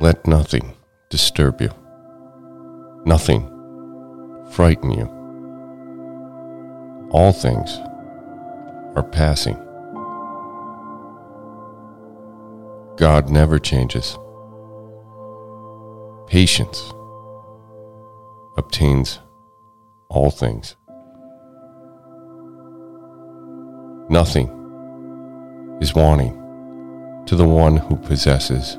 Let nothing disturb you, nothing frighten you. All things are passing. God never changes. Patience obtains all things. Nothing is wanting to the one who possesses